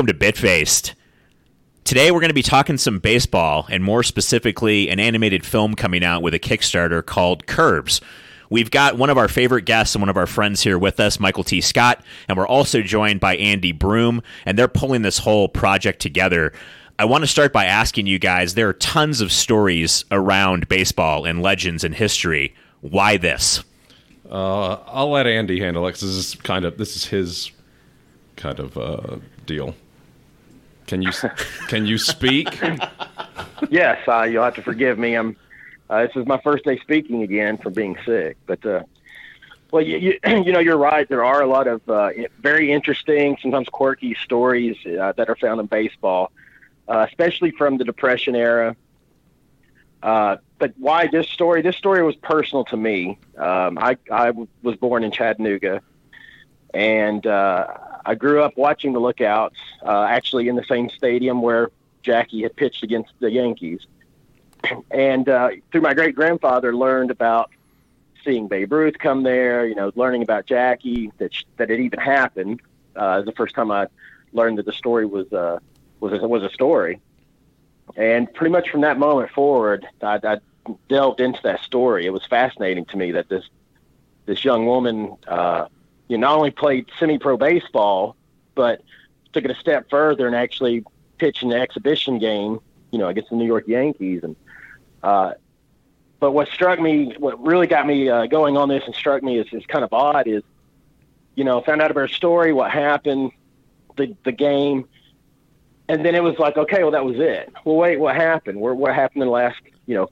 Welcome to Bitfaced. Today we're going to be talking some baseball and more specifically an animated film coming out with a Kickstarter called Curbs. We've got one of our favorite guests and one of our friends here with us, Michael T. Scott, and we're also joined by Andy Broom, and they're pulling this whole project together. I want to start by asking you guys there are tons of stories around baseball and legends and history. Why this? Uh, I'll let Andy handle it. 'cause this is kind of this is his kind of uh, deal. Can you can you speak? yes, uh, you'll have to forgive me. I'm. Uh, this is my first day speaking again from being sick, but uh, well, you, you, you know you're right. There are a lot of uh, very interesting, sometimes quirky stories uh, that are found in baseball, uh, especially from the Depression era. Uh, but why this story? This story was personal to me. Um, I I was born in Chattanooga, and uh, I grew up watching the Lookouts, uh, actually in the same stadium where Jackie had pitched against the Yankees. And uh, through my great grandfather, learned about seeing Babe Ruth come there. You know, learning about Jackie that that it even happened. Uh, the first time I learned that the story was uh, was a, was a story. And pretty much from that moment forward, I, I delved into that story. It was fascinating to me that this this young woman, uh, you not only played semi-pro baseball, but took it a step further and actually pitched an exhibition game, you know, against the New York Yankees. And uh, but what struck me, what really got me uh, going on this and struck me as, is kind of odd is, you know, found out about her story, what happened, the the game, and then it was like, okay, well that was it. Well, wait, what happened? What, what happened in the last, you know,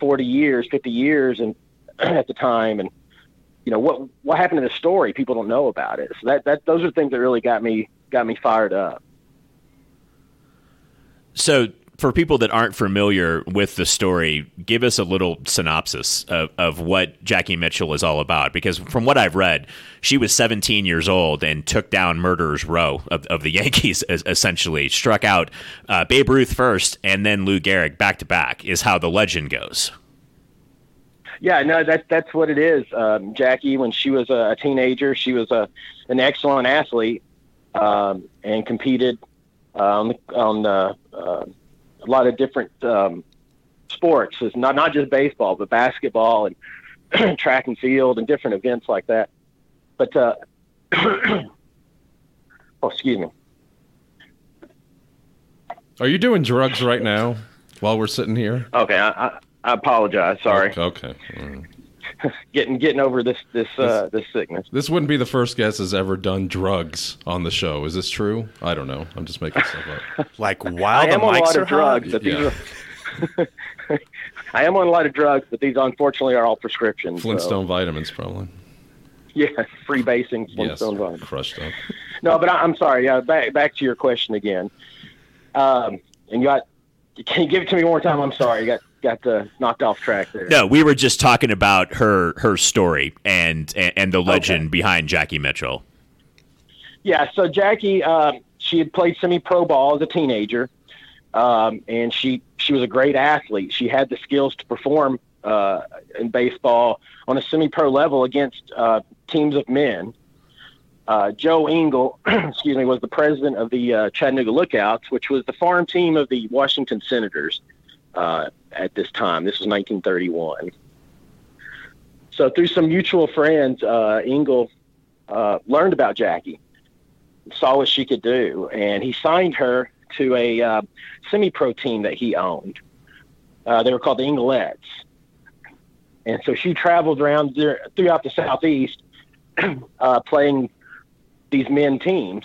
forty years, fifty years, and at the time, and you know what what happened to the story? People don't know about it. So that that those are things that really got me got me fired up. So, for people that aren't familiar with the story, give us a little synopsis of, of what Jackie Mitchell is all about. Because from what I've read, she was 17 years old and took down Murderers Row of, of the Yankees, essentially. Struck out uh, Babe Ruth first and then Lou Gehrig back to back, is how the legend goes. Yeah, no, that that's what it is. Um, Jackie, when she was a teenager, she was a an excellent athlete um, and competed uh, on the, on the, uh, a lot of different um, sports. It's not not just baseball, but basketball and track and field and different events like that. But uh, oh, excuse me. Are you doing drugs right now while we're sitting here? Okay, I, I, I apologize. Sorry. Okay. okay. Mm. getting getting over this this uh, this sickness. This wouldn't be the first guest has ever done drugs on the show. Is this true? I don't know. I'm just making stuff up. like while I the am on a mics lot are of drugs, hot? but these Yeah. are. I am on a lot of drugs, but these unfortunately are all prescriptions. so- Flintstone vitamins, probably. yeah, free basing Yes. Vitamins. Crushed up. No, but I, I'm sorry. Yeah, back back to your question again. Um, and you got. Can you give it to me one more time? I'm sorry. You got got uh, knocked off track there. No, we were just talking about her her story and and, and the legend behind Jackie Mitchell. Yeah, so Jackie, um, she had played semi-pro ball as a teenager, um, and she she was a great athlete. She had the skills to perform uh, in baseball on a semi-pro level against uh, teams of men. Uh, Joe Engel, excuse me, was the president of the uh, Chattanooga Lookouts, which was the farm team of the Washington Senators uh, at this time. This was 1931. So through some mutual friends, uh, Engel uh, learned about Jackie saw what she could do, and he signed her to a uh, semi-pro team that he owned. Uh, they were called the Englets, and so she traveled around there, throughout the southeast, uh, playing these men teams.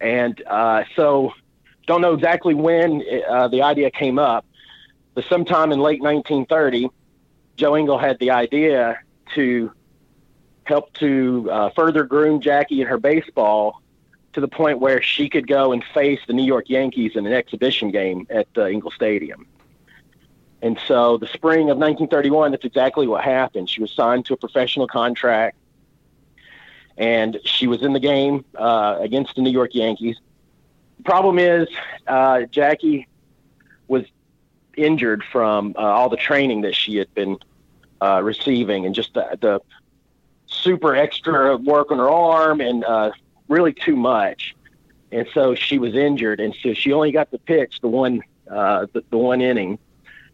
And uh, so, don't know exactly when the idea came up, but sometime in late 1930, Joe Engel had the idea to help to uh, further groom Jackie in her baseball to the point where she could go and face the New York Yankees in an exhibition game at uh, Engel Stadium. And so, the spring of 1931, that's exactly what happened. She was signed to a professional contract, and she was in the game uh, against the New York Yankees. Problem is, uh, Jackie was injured from uh, all the training that she had been uh, receiving, and just the, the super extra work on her arm and uh, really too much. and so she was injured, and so she only got to pitch the one uh, the, the one inning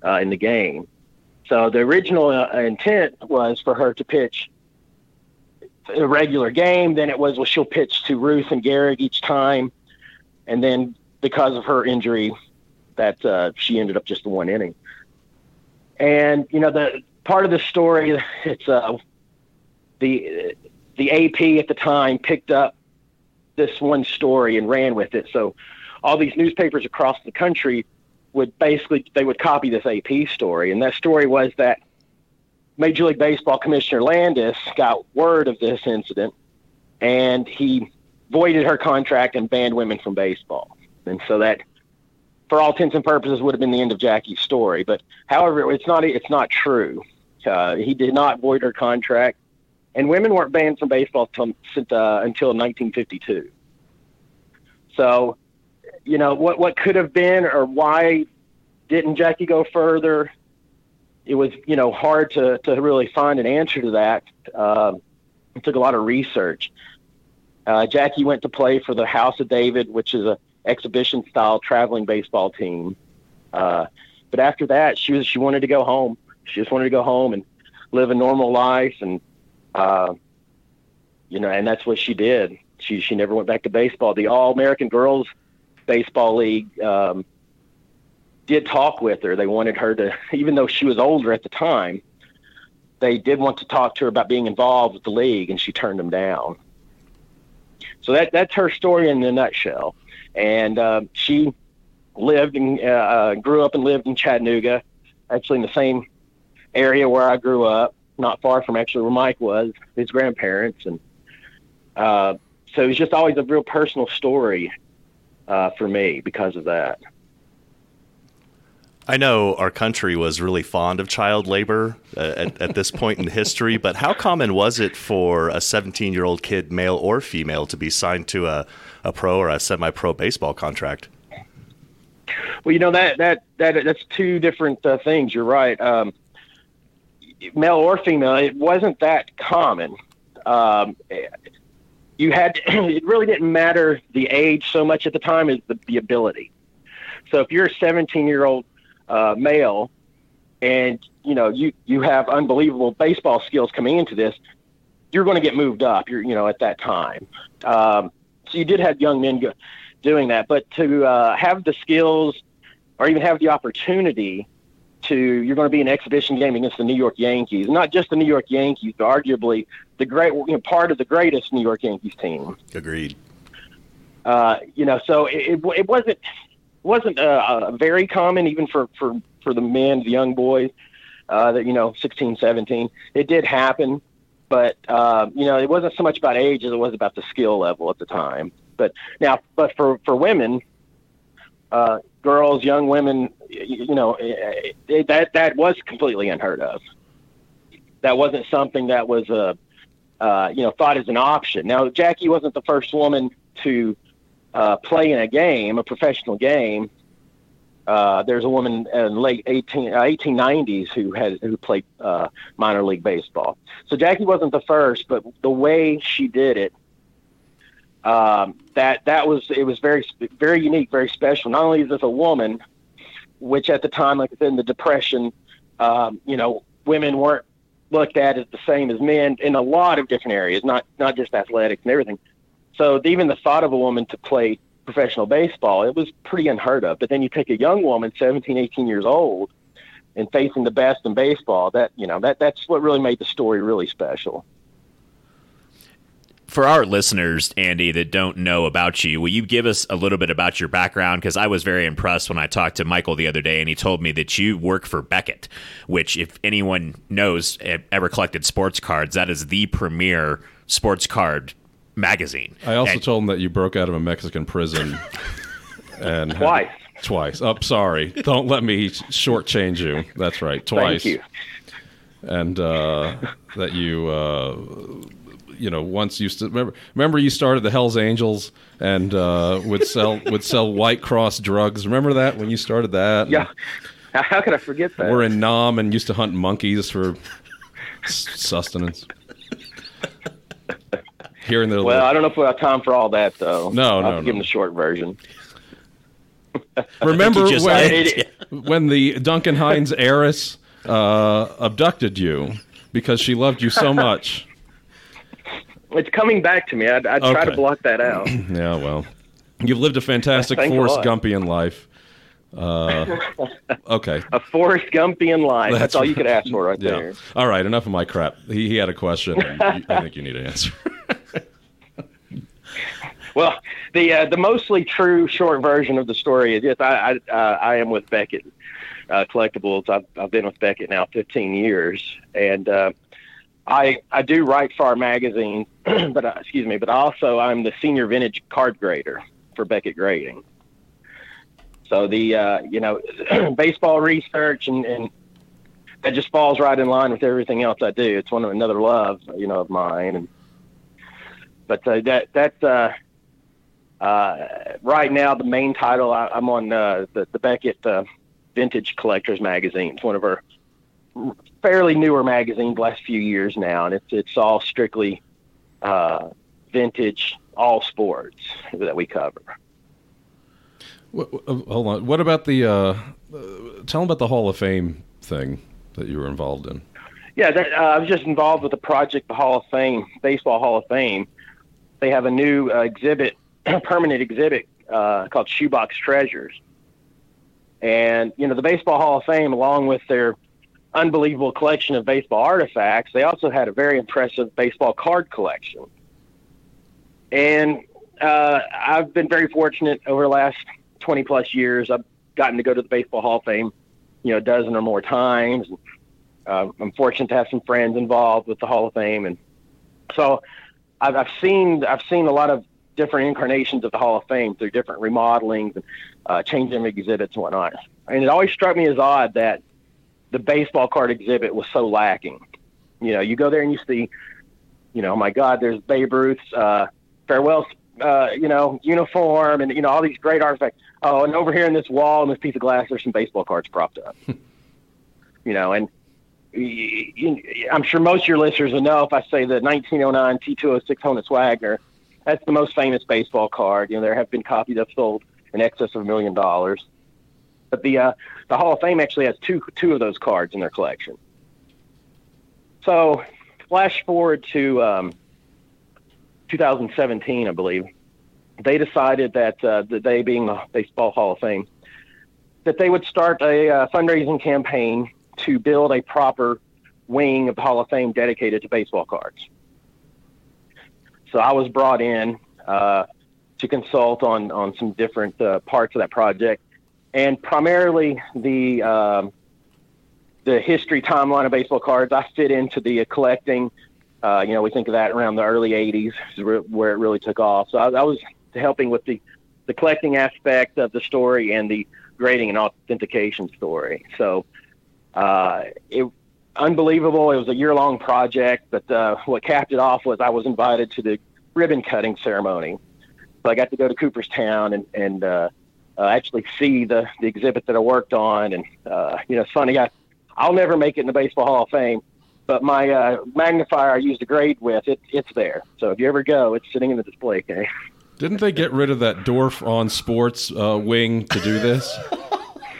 uh, in the game. So the original uh, intent was for her to pitch a regular game. Then it was well she'll pitch to Ruth and Gehrig each time, and then because of her injury, that uh, she ended up just the one inning. And you know the part of the story, it's uh, the the AP at the time picked up this one story and ran with it. So all these newspapers across the country would basically they would copy this AP story, and that story was that Major League Baseball Commissioner Landis got word of this incident, and he voided her contract and banned women from baseball. And so that, for all intents and purposes, would have been the end of Jackie's story. But however, it's not it's not true. Uh, he did not void her contract, and women weren't banned from baseball till, uh, until 1952. So you know what what could have been or why didn't Jackie go further? It was you know hard to to really find an answer to that. Um, it took a lot of research. Uh, Jackie went to play for the House of David, which is a exhibition style traveling baseball team. Uh, but after that, she was she wanted to go home. She just wanted to go home and live a normal life, and uh, you know, and that's what she did. She she never went back to baseball. The All American Girls baseball league um, did talk with her. They wanted her to, even though she was older at the time, they did want to talk to her about being involved with the league, and she turned them down. So that that's her story in a nutshell. And uh, she lived and uh, uh, grew up and lived in Chattanooga, actually in the same area where I grew up, not far from actually where Mike was, his grandparents, and uh, so it was just always a real personal story uh, for me because of that. I know our country was really fond of child labor uh, at, at, this point in history, but how common was it for a 17 year old kid, male or female, to be signed to a, a pro or a semi pro baseball contract? Well, you know that that that that's two different uh, things. You're right. Um, male or female, it wasn't that common. Um, you had it really didn't matter the age so much at the time as the, the ability. So if you're a 17 year old uh, male and you know you you have unbelievable baseball skills coming into this, you're going to get moved up. You're you know at that time. Um, you did have young men go, doing that, but to uh, have the skills or even have the opportunity to you're going to be an exhibition game against the New York Yankees, not just the New York Yankees, but arguably the great you know, part of the greatest New York Yankees team. Agreed. Uh, you know, so it, it wasn't wasn't uh, uh, very common even for for for the men, the young boys, uh, that you know, 16, 17. It did happen, but uh, you know, it wasn't so much about age as it was about the skill level at the time. But now, but for for women, uh, girls, young women, you know, it, it, that that was completely unheard of. That wasn't something that was a, uh, you know, thought as an option. Now, Jackie wasn't the first woman to uh, play in a game, a professional game. Uh, there's a woman in late 18, 1890s uh, who had who played uh, minor league baseball. So Jackie wasn't the first, but the way she did it um, that that was it was very very unique, very special. Not only is this a woman, which at the time, like I said, in the Depression, um, you know, women weren't looked at as the same as men in a lot of different areas, not not just athletics and everything. So even the thought of a woman to play professional baseball, it was pretty unheard of. But then you take a young woman, 17, 18 years old, and facing the best in baseball, that you know that that's what really made the story really special for our listeners, Andy, that don't know about you, will you give us a little bit about your background? Because I was very impressed when I talked to Michael the other day, and he told me that you work for Beckett, which, if anyone knows, ever collected sports cards, that is the premier sports card magazine. I also and, told him that you broke out of a Mexican prison. and twice. Had, twice. Oh, sorry. Don't let me shortchange you. That's right. Twice. Thank you. And uh, that you. Uh, you know once used to remember remember you started the Hell's Angels and uh, would sell would sell White Cross drugs. Remember that when you started that? Yeah. How could I forget that? We're in Nam and used to hunt monkeys for sustenance. Hearing their Well, I don't know if we have time for all that though. No, I'll no, no. give him the short version. remember just when, when the Duncan Hines heiress uh, abducted you because she loved you so much. It's coming back to me. I, I try Okay. to block that out. Yeah, well, you've lived a fantastic Thanks a Forrest. Gumpian life. Uh, okay. A Forrest Gumpian life. That's, That's all you could ask for right Yeah. there. All right. Enough of my crap. He, he had a question. and I think you need an answer. Well, the uh, the mostly true short version of the story is yes, I I, uh, I am with Beckett uh, Collectibles. I've I've been with Beckett now 15 years, and uh, I I do write for our magazine, but uh, excuse me, but also I'm the senior vintage card grader for Beckett Grading. So the uh, you know baseball research and, and that just falls right in line with everything else I do. It's one of another love you know of mine, and but uh, that that's uh, uh, right now, the main title I, I'm on uh, the, the Beckett uh, Vintage Collectors magazine. It's one of our fairly newer magazines, last few years now, and it's it's all strictly uh, vintage, all sports that we cover. What, uh, hold on. What about the? Uh, tell them about the Hall of Fame thing that you were involved in. Yeah, that, uh, I was just involved with the project, the Hall of Fame, Baseball Hall of Fame. They have a new uh, exhibit, permanent exhibit uh, called Shoebox Treasures. And, you know, the Baseball Hall of Fame, along with their unbelievable collection of baseball artifacts, they also had a very impressive baseball card collection. And uh, I've been very fortunate over the last 20 plus years. I've gotten to go to the Baseball Hall of Fame, you know, a dozen or more times. Uh, I'm fortunate to have some friends involved with the Hall of Fame, and so I've, I've seen I've seen a lot of different incarnations of the Hall of Fame through different remodelings and uh, changing exhibits and whatnot. And it always struck me as odd that the baseball card exhibit was so lacking. You know, you go there and you see, you know, my God, there's Babe Ruth's uh, farewell, uh, you know, uniform, and you know all these great artifacts. Oh, and over here in this wall and this piece of glass, there's some baseball cards propped up. you know, and y- y- I'm sure most of your listeners will know if I say the 1909 T206 Honus Wagner. That's the most famous baseball card. You know, there have been copies that sold in excess of a million dollars. But the uh, the Hall of Fame actually has two two of those cards in their collection. So, flash forward to um, 2017, I believe. They decided that uh, they, being the Baseball Hall of Fame, that they would start a uh, fundraising campaign to build a proper wing of the Hall of Fame dedicated to baseball cards. So I was brought in uh, to consult on on some different uh, parts of that project, and primarily the um, the history timeline of baseball cards. I fit into the collecting. Uh, you know, we think of that around the early '80s, where it really took off. So I, I was helping with the the collecting aspect of the story and the grading and authentication story. So uh, it unbelievable. It was a year long project, but uh, what capped it off was I was invited to the ribbon cutting ceremony. So I got to go to Cooperstown and and uh, uh, actually see the the exhibit that I worked on. And uh, you know, it's funny. I I'll never make it in the Baseball Hall of Fame, but my uh, magnifier I used to grade with it it's there. So if you ever go, it's sitting in the display case. Didn't they get rid of that dwarf on Sports uh, wing to do this?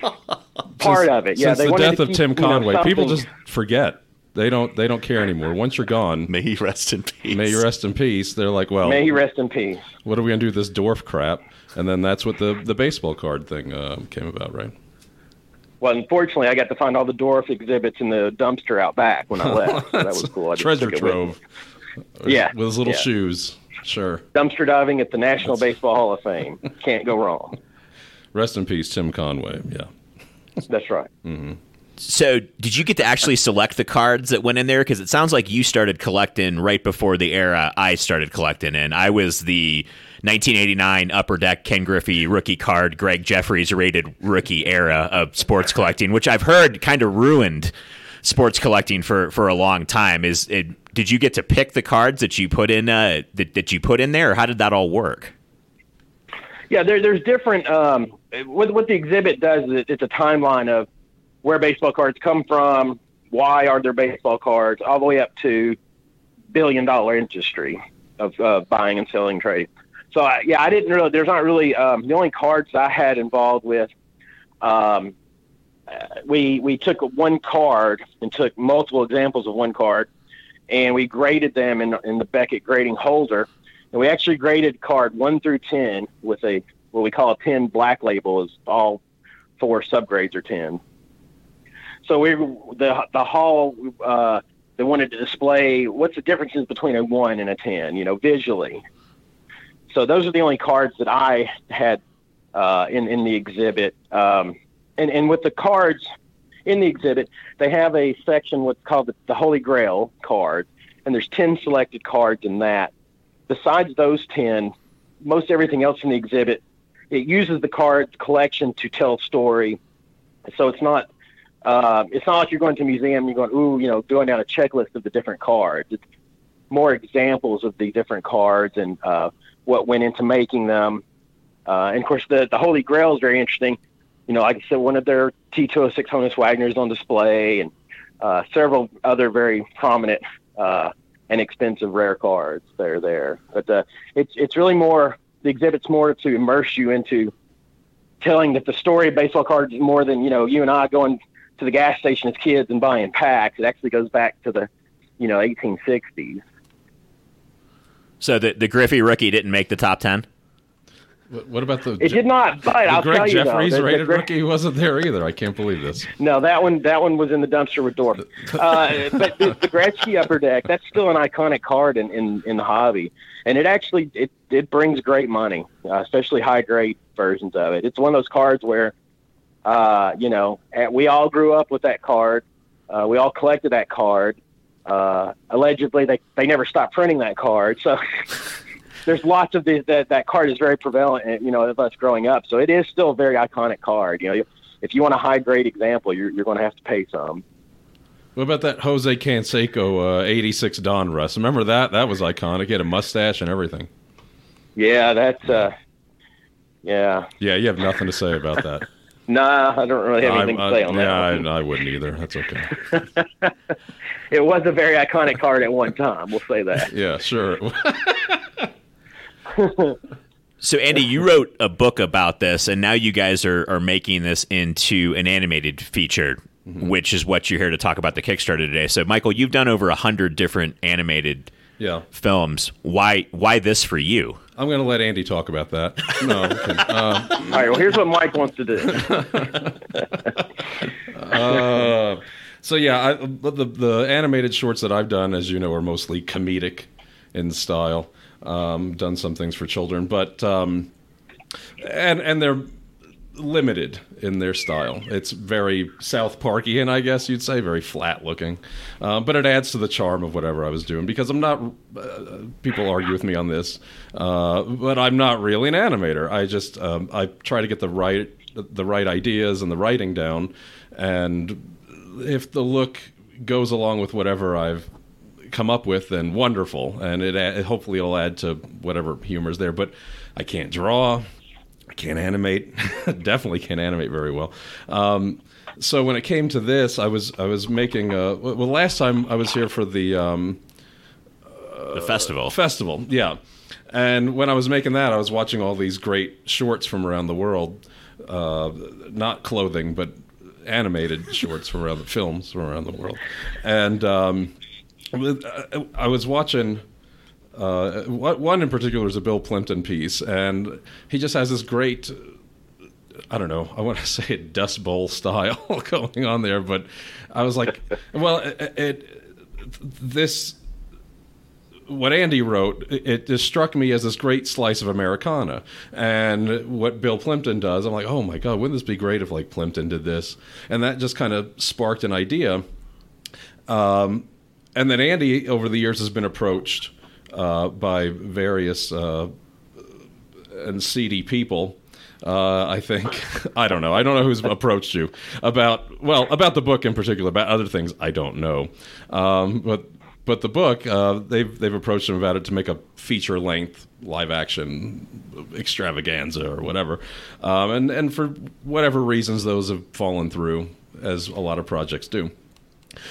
Part of it, yeah. Since they the death to of keep, Tim you know, Conway, people just forget. They don't. They don't care anymore. Once you're gone, May he rest in peace. may you rest in peace. They're like, well, May he rest in peace. what are we gonna do with this dwarf crap? And then that's what the the baseball card thing uh, came about, right? Well, unfortunately, I got to find all the dwarf exhibits in the dumpster out back when I left. so that was cool. I Treasure took with trove. Yeah, with his little yeah. shoes. Sure. Dumpster diving at the National Baseball Hall of Fame. Can't go wrong. Rest in peace, Tim Conway. Yeah. That's right. So, did you get to actually select the cards that went in there? Because it sounds like you started collecting right before the era I started collecting in. I was the 1989 Upper Deck Ken Griffey rookie card, Gregg Jefferies rated rookie era of sports collecting, which I've heard kind of ruined sports collecting for, for a long time. Is it? Did you get to pick the cards that you put in uh, that, that you put in there, or how did that all work? Yeah, there, there's different. Um, what, what the exhibit does is it's a timeline of where baseball cards come from, why are there baseball cards, all the way up to billion dollar industry. of uh, buying and selling trade. So I, yeah, I didn't really. There's not really um, the only cards I had involved with. Um, we we took one card and took multiple examples of one card, and we graded them in in the Beckett grading holder, and we actually graded card one through ten with a what we call a 10 black label is all four subgrades are 10. So we the the hall uh, they wanted to display what's the differences between a one and a 10, you know, visually. So those are the only cards that I had uh, in in the exhibit. Um, and and with the cards in the exhibit, they have a section what's called the, the Holy Grail card, and there's 10 selected cards in that. Besides those 10, most everything else in the exhibit it uses the card collection to tell story. So it's not uh, it's not like you're going to a museum and you're going, ooh, you know, going down a checklist of the different cards. It's more examples of the different cards and uh, what went into making them. Uh, and of course, the, the Holy Grail is very interesting. You know, like I said, one of their T206 Honus Wagners on display and uh, several other very prominent uh, and expensive rare cards that are there. But uh, it's it's really more the exhibit's more to immerse you into telling that the story of baseball cards is more than you know you and I going to the gas station as kids and buying packs. It actually goes back to the you know 1860s. So the the Griffey rookie didn't make the top ten. What about the? It did not, but I'll Greg tell you Jefferies though, rated Gre- rookie wasn't there either. I can't believe this. No, that one that one was in the dumpster with Dorf. Uh, but the, the Gretzky upper deck, that's still an iconic card in, in, in the hobby, and it actually it, it brings great money, uh, especially high grade versions of it. It's one of those cards where, uh, you know, eh, we all grew up with that card. Uh, we all collected that card. Uh, allegedly, they they never stopped printing that card, so. There's lots of these that that card is very prevalent, eh, you know, of us growing up. So it is still a very iconic card. You know, if you want a high grade example, you're you're going to have to pay some. What about that Jose Canseco uh, '86 Donruss? Remember that? That was iconic. He had a mustache and everything. Yeah, that's uh, yeah. Yeah, you have nothing to say about that. Nah, I don't really have anything I- to say on yeah, that. Yeah, I, I wouldn't either. That's okay. It was a very iconic card at one time. We'll say that. Yeah, sure. So Andy, you wrote a book about this, and now you guys are are making this into an animated feature, which is what you're here to talk about the Kickstarter today. So Michael, you've done over a hundred different animated yeah, films. Why why this for you? I'm going to let Andy talk about that. No, I'm. Uh, All right. Well, here's what Mike wants to do. Uh, so yeah, I, the the animated shorts that I've done, as you know, are mostly comedic in style. Um, done some things for children, but um, and and they're limited in their style. It's very South Parkian, I guess you'd say, very flat looking, uh, but it adds to the charm of whatever I was doing. Because I'm not. Uh, people argue with me on this, uh, but I'm not really an animator. I just um, I try to get the right the right ideas and the writing down, and if the look goes along with whatever I've come up with, then wonderful, and it, hopefully it'll add to whatever humor is there. But I can't draw. I can't animate. Definitely can't animate very well. Um, so when it came to this, I was I was making a well. Last time I was here for the um, The festival. festival, yeah. And when I was making that, I was watching all these great shorts from around the world, uh, not clothing, but animated shorts from around the films from around the world. And um, I was watching uh, one in particular is a Bill Plympton piece, and he just has this great. I don't know. I want to say it Dust Bowl style going on there, but I was like, well, it, it this what Andy wrote, it just struck me as this great slice of Americana. And what Bill Plympton does, I'm like, oh my God, wouldn't this be great if like Plympton did this? And that just kind of sparked an idea. Um, and then Andy, over the years, has been approached uh, by various uh, and seedy people. Uh, I think I don't know. I don't know who's approached you about well about the book in particular. About other things, I don't know. Um, but but the book, uh, they've they've approached him about it to make a feature length live action extravaganza or whatever. Um, and and for whatever reasons, those have fallen through, as a lot of projects do.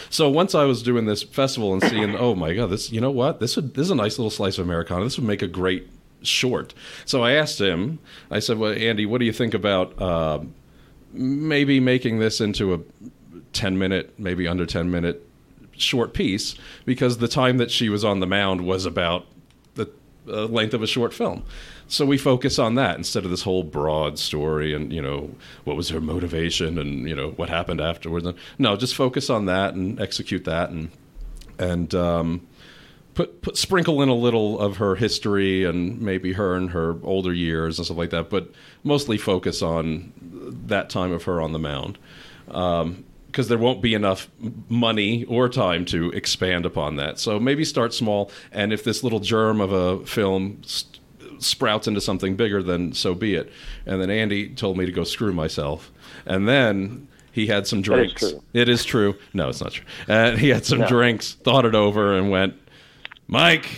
So once I was doing this festival and seeing, oh my god, this you know what this would this is a nice little slice of Americana. This would make a great short. So I asked him. I said, well, Andy, what do you think about uh, maybe making this into a ten minute, maybe under ten minute short piece? Because the time that she was on the mound was about uh, length of a short film. So we focus on that instead of this whole broad story and you know what was her motivation and you know what happened afterwards. No, just focus on that and execute that and and um, put put sprinkle in a little of her history and maybe her and her older years and stuff like that, but mostly focus on that time of her on the mound. Um, because there won't be enough money or time to expand upon that. So maybe start small, and if this little germ of a film st- sprouts into something bigger, then so be it. And then Andy told me to go screw myself. And then he had some drinks. It is true. No, it's not true. And he had some No. drinks, thought it over, and went, Mike,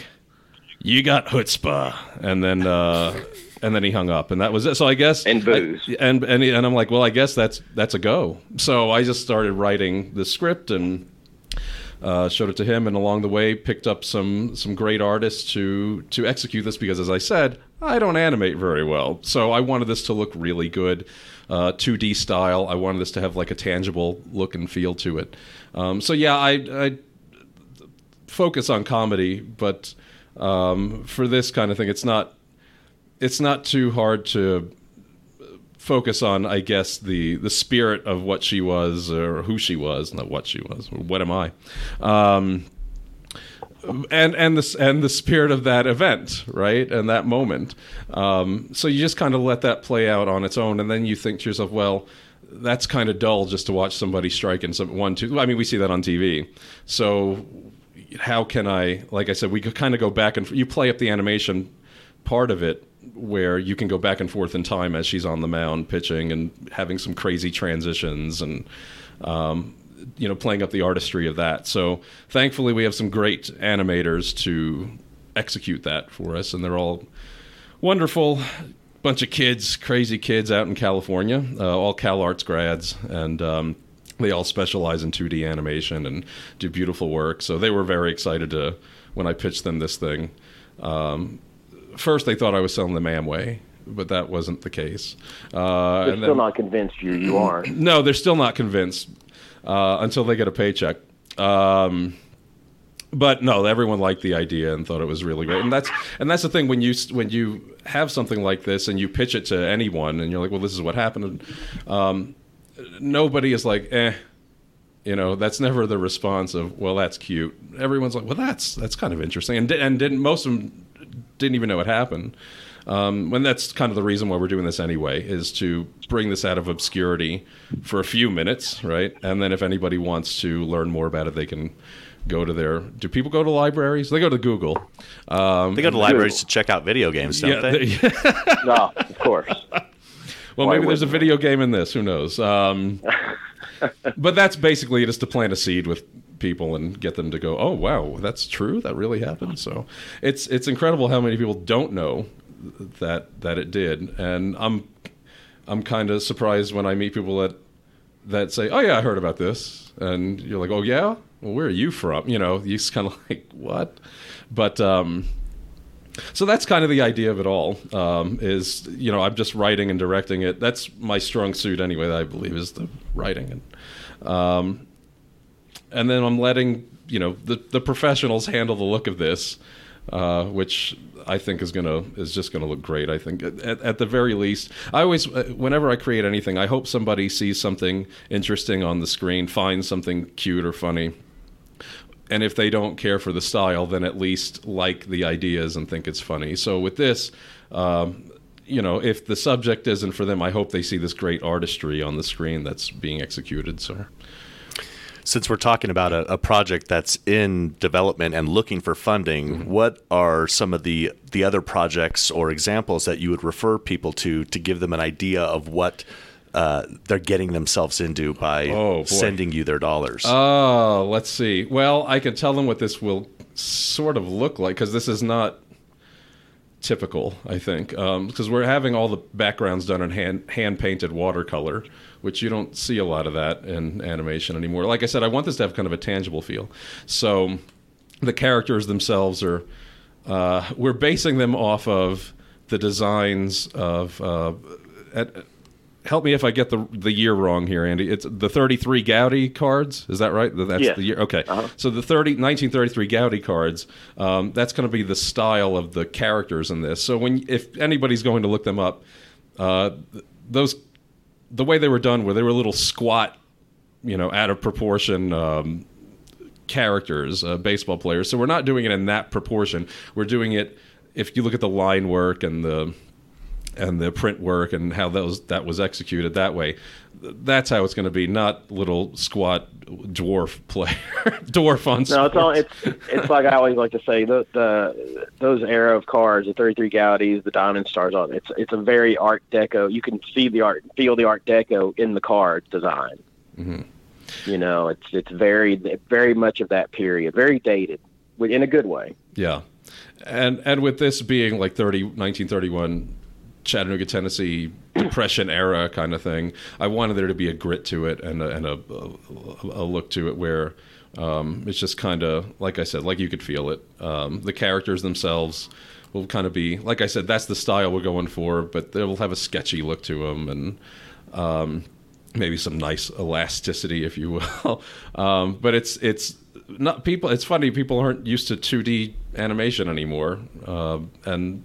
you got chutzpah. And then, uh, and then he hung up, and that was it. So I guess And booze. I- and and and I'm like, well, I guess that's that's a go. So I just started writing the script and uh, showed it to him, and along the way picked up some some great artists to to execute this because, as I said, I don't animate very well, so I wanted this to look really good, uh, 2D style. I wanted this to have like a tangible look and feel to it. Um, so yeah, I, I focus on comedy, but um, for this kind of thing, it's not it's not too hard to focus on, I guess, the the spirit of what she was or who she was, not what she was. What am I? Um, and and the and the spirit of that event, right, and that moment. Um, so you just kind of let that play out on its own, and then you think to yourself, well. That's kind of dull just to watch somebody strike in some one two. I mean, we see that on TV. So, how can I? Like I said, we could kind of go back and you play up the animation part of it where you can go back and forth in time as she's on the mound pitching and having some crazy transitions and um, you know playing up the artistry of that. So thankfully we have some great animators to execute that for us, and they're all wonderful. Bunch of kids, crazy kids out in California, uh, all CalArts grads, and um, they all specialize in 2D animation and do beautiful work. So they were very excited to when I pitched them this thing. Um, first, they thought I was selling them Amway, but that wasn't the case. Uh, They're still then- not convinced you. You aren't. no, they're still not convinced uh, until they get a paycheck. Um, but no, everyone liked the idea and thought it was really great. And that's and that's the thing when you when you have something like this and you pitch it to anyone and you're like, well, this is what happened. Um, nobody is like, eh. You know, that's never the response of, well, that's cute. Everyone's like, well, that's that's kind of interesting, and and didn't most of them didn't even know what happened. Um, and that's kind of the reason why we're doing this anyway, is to bring this out of obscurity for a few minutes, right? And then if anybody wants to learn more about it, they can go to their. Do people go to libraries? They go to Google. Um, They go to libraries to check out video games, don't yeah, they? they- No, of course. well, Why maybe there's a video game in this. Who knows? Um, but that's basically just to plant a seed with people and get them to go, "Oh, wow, that's true. That really happened." So it's it's incredible how many people don't know that that it did, and I'm I'm kind of surprised when I meet people that that say, "Oh yeah, I heard about this," and you're like, "Oh yeah, well, where are you from?" You know, you kind of like what, but. um so that's kind of the idea of it all. Um, is you know I'm just writing and directing it. That's my strong suit anyway. I believe is the writing, and um, and then I'm letting you know the the professionals handle the look of this, uh, which I think is gonna is just gonna look great. I think at, at the very least, I always uh, whenever I create anything, I hope somebody sees something interesting on the screen, finds something cute or funny and if they don't care for the style, then at least like the ideas and think it's funny. So with this, um, you know, if the subject isn't for them, I hope they see this great artistry on the screen that's being executed. So Since we're talking about a, a project that's in development and looking for funding, what are some of the the other projects or examples that you would refer people to to give them an idea of what uh, they're getting themselves into by Oh, sending you their dollars? Oh, let's see. Well, I can tell them what this will sort of look like because this is not. typical, I think, because we're having all the backgrounds done in hand hand painted watercolor, which you don't see a lot of that in animation anymore. Like I said, I want this to have kind of a tangible feel. So the characters themselves are uh, we're basing them off of the designs of. Uh, at, help me if I get the the year wrong here, Andy. It's the 33 Goudey cards. Is that right? That's Yes. the year. Okay. Uh-huh. So the 30, 1933 Goudey cards. Um, that's going to be the style of the characters in this. So when if anybody's going to look them up, uh, those the way they were done, where they were little squat, you know, out of proportion. Um, characters, uh, baseball players. So we're not doing it in that proportion. We're doing it if you look at the line work and the and the print work and how those that was executed that way. That's how it's going to be, not little squat dwarf player, dwarf on. No, it's all it's it's like I always like to say the the those era of cars, the 33 Goudeys, the Diamond Stars on it's it's a very Art Deco. You can see the art, feel the Art Deco in the card design. Mhm. You know, it's it's very very much of that period, very dated, but in a good way. Yeah, and and with this being like 30, 1931 Chattanooga, Tennessee Depression era kind of thing, I wanted there to be a grit to it and a, and a, a, a look to it where um, it's just kind of like I said, like you could feel it. Um, the characters themselves will kind of be like I said, that's the style we're going for, but they'll have a sketchy look to them and. Um, maybe some nice elasticity, if you will. Um, but it's it's not people. It's funny people aren't used to 2D animation anymore, uh, and.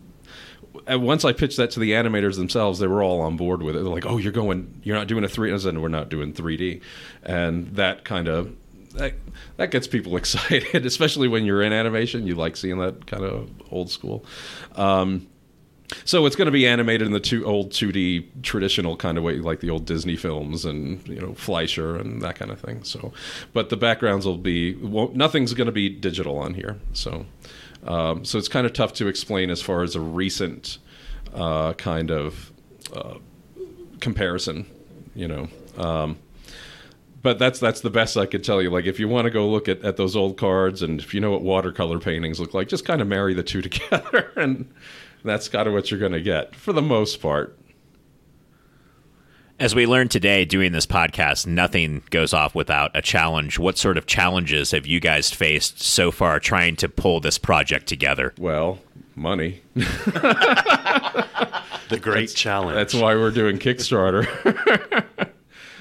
Once I pitched that to the animators themselves, they were all on board with it. They're like, "Oh, you're going, you're not doing a three. I said, "We're not doing 3D," and that kind of that, that gets people excited, especially when you're in animation. You like seeing that kind of old school. Um, so it's going to be animated in the two old 2D traditional kind of way, like the old Disney films and you know Fleischer and that kind of thing. So, but the backgrounds will be nothing's going to be digital on here. So, um, so it's kind of tough to explain as far as a recent uh, kind of uh, comparison, you know. Um, but that's that's the best I could tell you. Like if you want to go look at, at those old cards and if you know what watercolor paintings look like, just kind of marry the two together and that's kind of what you're going to get for the most part. As we learned today doing this podcast, nothing goes off without a challenge. What sort of challenges have you guys faced so far trying to pull this project together? Well, money. The great challenge. That's why we're doing Kickstarter.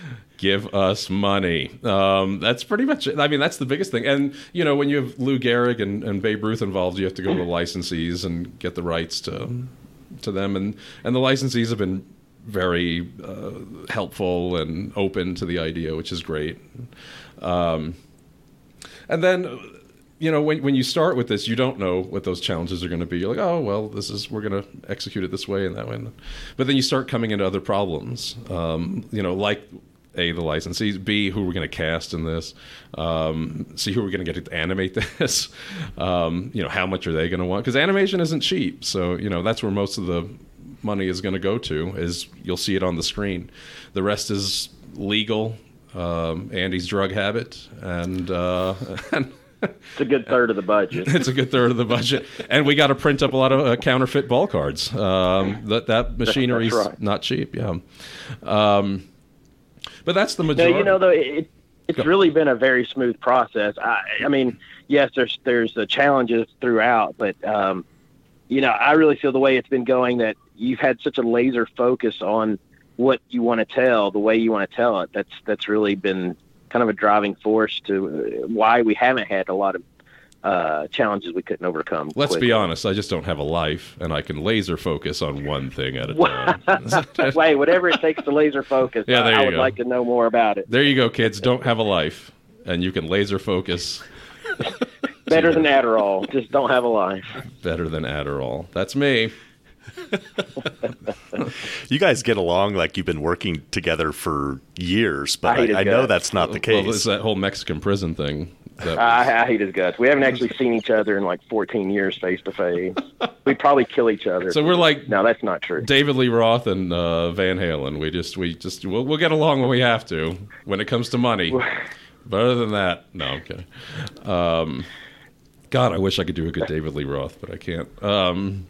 Give us money. Um, that's pretty much it. I mean, that's the biggest thing. And, you know, when you have Lou Gehrig and, and Babe Ruth involved, you have to go to the licensees and get the rights to to them. And, and the licensees have been very uh, helpful and open to the idea, which is great. Um, and then, you know, when, when you start with this, you don't know what those challenges are going to be. You're like, oh, well, this is, we're going to execute it this way and that way. But then you start coming into other problems, um, you know, like A, the licensees, B, who we're going to cast in this, um, C, who we're going to get to animate this, um, you know, how much are they going to want? Because animation isn't cheap. So, you know, that's where most of the money is going to go to is you'll see it on the screen. The rest is legal, um, Andy's drug habit, and, uh, and It's a good third of the budget. it's a good third of the budget, and we got to print up a lot of uh, counterfeit ball cards. Um, that that machinery's right. not cheap. Yeah, um, but that's the No, majority. you know though it it's Go. really been a very smooth process. I I mean, yes, there's there's the challenges throughout, but um, you know, I really feel the way it's been going that you've had such a laser focus on what you want to tell, the way you want to tell it. That's that's really been kind of a driving force to uh, why we haven't had a lot of uh, challenges we couldn't overcome. Let's quickly. be honest. I just don't have a life, and I can laser focus on one thing at a time. Wait, whatever it takes to laser focus. Yeah, I- there I, you would go. like to know more about it. there you go, kids. Don't have a life, and you can laser focus Better than Adderall. Just don't have a life. better than Adderall. That's me. you guys get along like you've been working together for years, but hate his I, I know that's not the Well, case. it's that whole Mexican prison thing. That I, I hate his guts. We haven't actually seen each other in like 14 years face to face. We'd probably kill each other. so we're like no, that's not true. David Lee Roth and uh, Van Halen. We just we just we'll, we'll get along when we have to when it comes to money. But other than that, no, I'm kidding. Um, God, I wish I could do a good David Lee Roth, but I can't. Um,